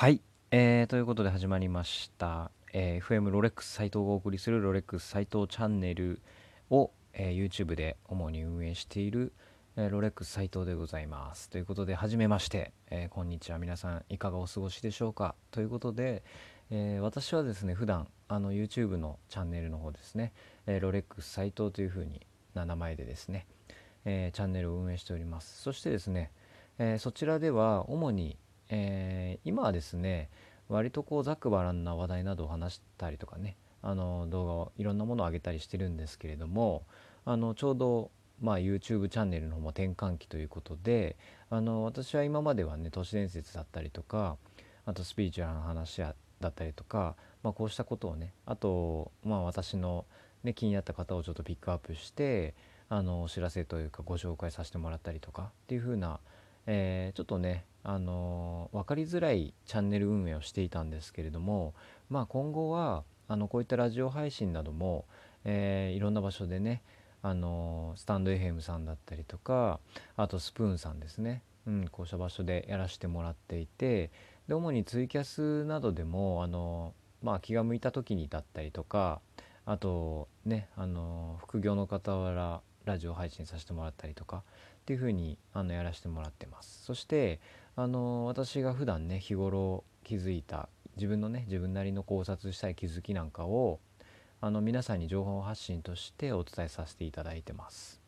はい、えー、ということで始まりました、えー、FM ロレックス斎藤がお送りするロレックス斎藤チャンネルを、えー、YouTube で主に運営している、えー、ロレックス斎藤でございます。ということで初めまして、えー、こんにちは。皆さんいかがお過ごしでしょうか。ということで、えー、私はですね普段あの YouTube のチャンネルの方ですね、えー、ロレックス斎藤というふうにな名前でですね、えー、チャンネルを運営しております。そしてですね、えー、そちらでは主にえー、今はですね割とこうざくばらんな話題などを話したりとかねあの動画をいろんなものを上げたりしてるんですけれどもあのちょうど、まあ、YouTube チャンネルの方も転換期ということであの私は今まではね都市伝説だったりとかあとスピリチュアルな話だったりとか、まあ、こうしたことをねあと、まあ、私の、ね、気になった方をちょっとピックアップしてあのお知らせというかご紹介させてもらったりとかっていう風なえー、ちょっとね、あのー、分かりづらいチャンネル運営をしていたんですけれども、まあ、今後はあのこういったラジオ配信なども、えー、いろんな場所でね、あのスタンド FM さんだったりとかあとスプーンさんですね、うん、こうした場所でやらせてもらっていてで主にツイキャスなどでも、あのまあ、気が向いた時にだったりとかあとね、あの副業の傍らラジオ配信させてもらったりとかっていう風にあのやらせてもらってます。そしてあの私が普段ね日頃気づいた自分のね自分なりの考察したい気づきなんかをあの皆さんに情報発信としてお伝えさせていただいてます。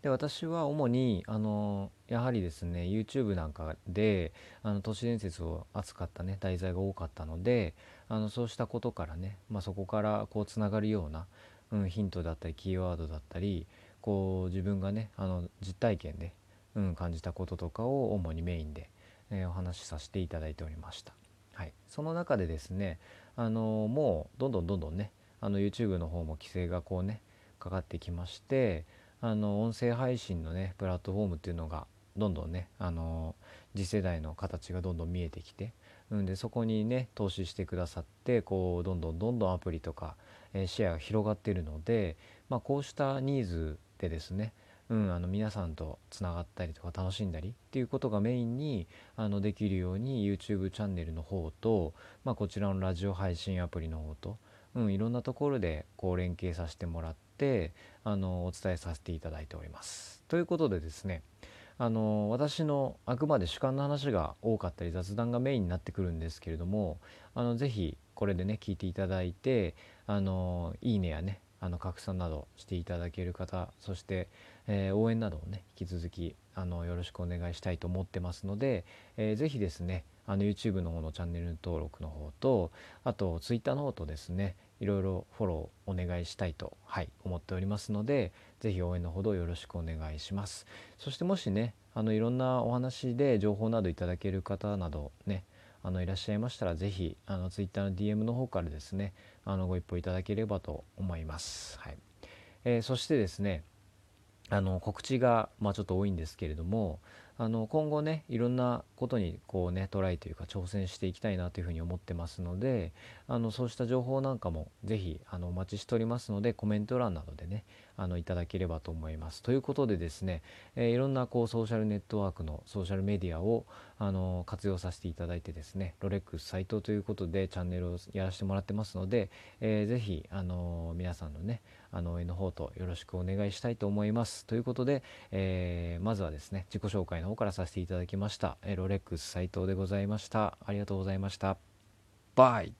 で私は主にあのやはりですね YouTube なんかであの都市伝説を扱ったね題材が多かったのであのそうしたことからね、まあ、そこからこうつながるような、うん、ヒントだったりキーワードだったりこう自分がねあの実体験で、うん、感じたこととかを主にメインで、えー、お話しさせていただいておりました。はい、その中でですねあのもうどんどんどんどんねあの YouTube の方も規制がこうねかかってきましてあの音声配信のねプラットフォームっていうのがどんどんねあの次世代の形がどんどん見えてきて、うん、でそこにね投資してくださってこうどんどんどんどんアプリとか、えー、シェアが広がっているので、まあ、こうしたニーズでですね、うん、あの皆さんとつながったりとか楽しんだりっていうことがメインにあのできるように YouTube チャンネルの方と、まあ、こちらのラジオ配信アプリの方と、うん、いろんなところでこう連携させてもらってあのお伝えさせていただいております。ということでですねあの私のあくまで主観の話が多かったり雑談がメインになってくるんですけれどもあのぜひこれでね聞いていただいてあのいいねやねあの拡散などしていただける方そして、えー、応援などをね引き続きあのよろしくお願いしたいと思ってますので、えー、ぜひですねあの YouTube の方のチャンネル登録の方とあと Twitter の方とですねいろいろフォローお願いしたいと、はい、思っておりますのでぜひ応援のほどよろしくお願いします。そしてもしねあのいろんなお話で情報などいただける方などねあのいらっしゃいましたら是非あの Twitter の DM の方からですねあのご一報いただければと思います。はいえー、そしてですねあの告知が、まあ、ちょっと多いんですけれどもあの今後ねいろんなことにこうねトライというか挑戦していきたいなというふうに思ってますのであのそうした情報なんかもぜひあのお待ちしておりますのでコメント欄などでねあのいただければと思います。ということでですね、えー、いろんなこうソーシャルネットワークのソーシャルメディアをあの活用させていただいてですねロレックス斎藤ということでチャンネルをやらせてもらってますので、えー、ぜひあの皆さんのねあの応援の方とよろしくお願いしたいと思います。ということで、えー、まずはですね自己紹介の方からさせていただきました。えロレックス斉藤でございました。ありがとうございました。バイ